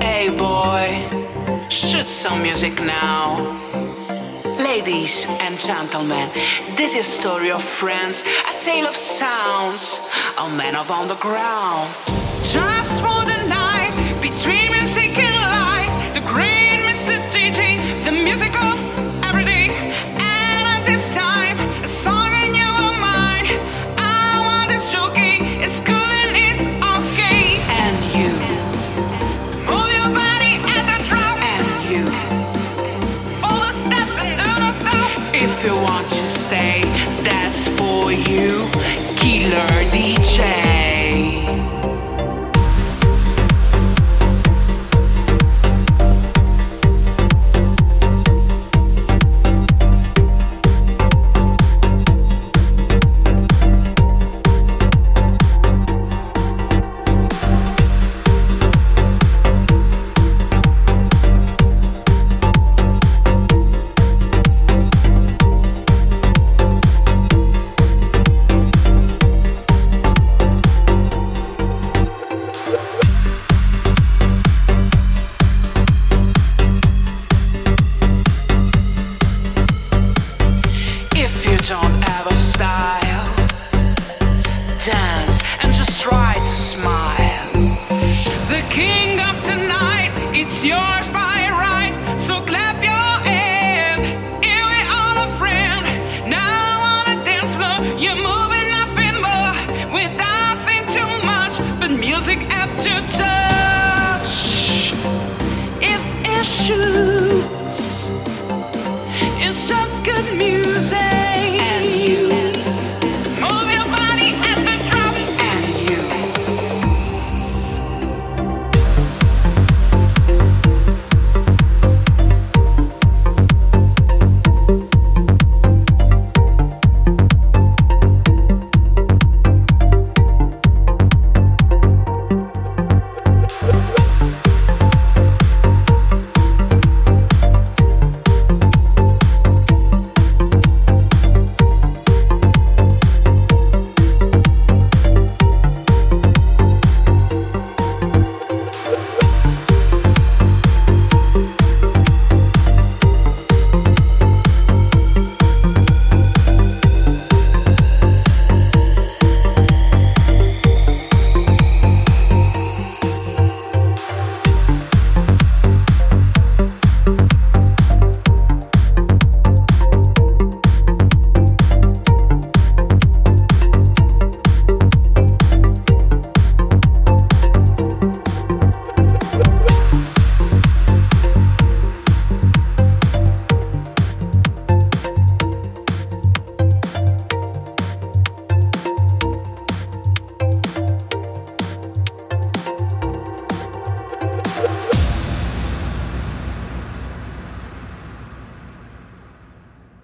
Hey boy, shoot some music now. Ladies and gentlemen, this is a Story of Friends, a tale of sounds, a man of underground. Just one So clap your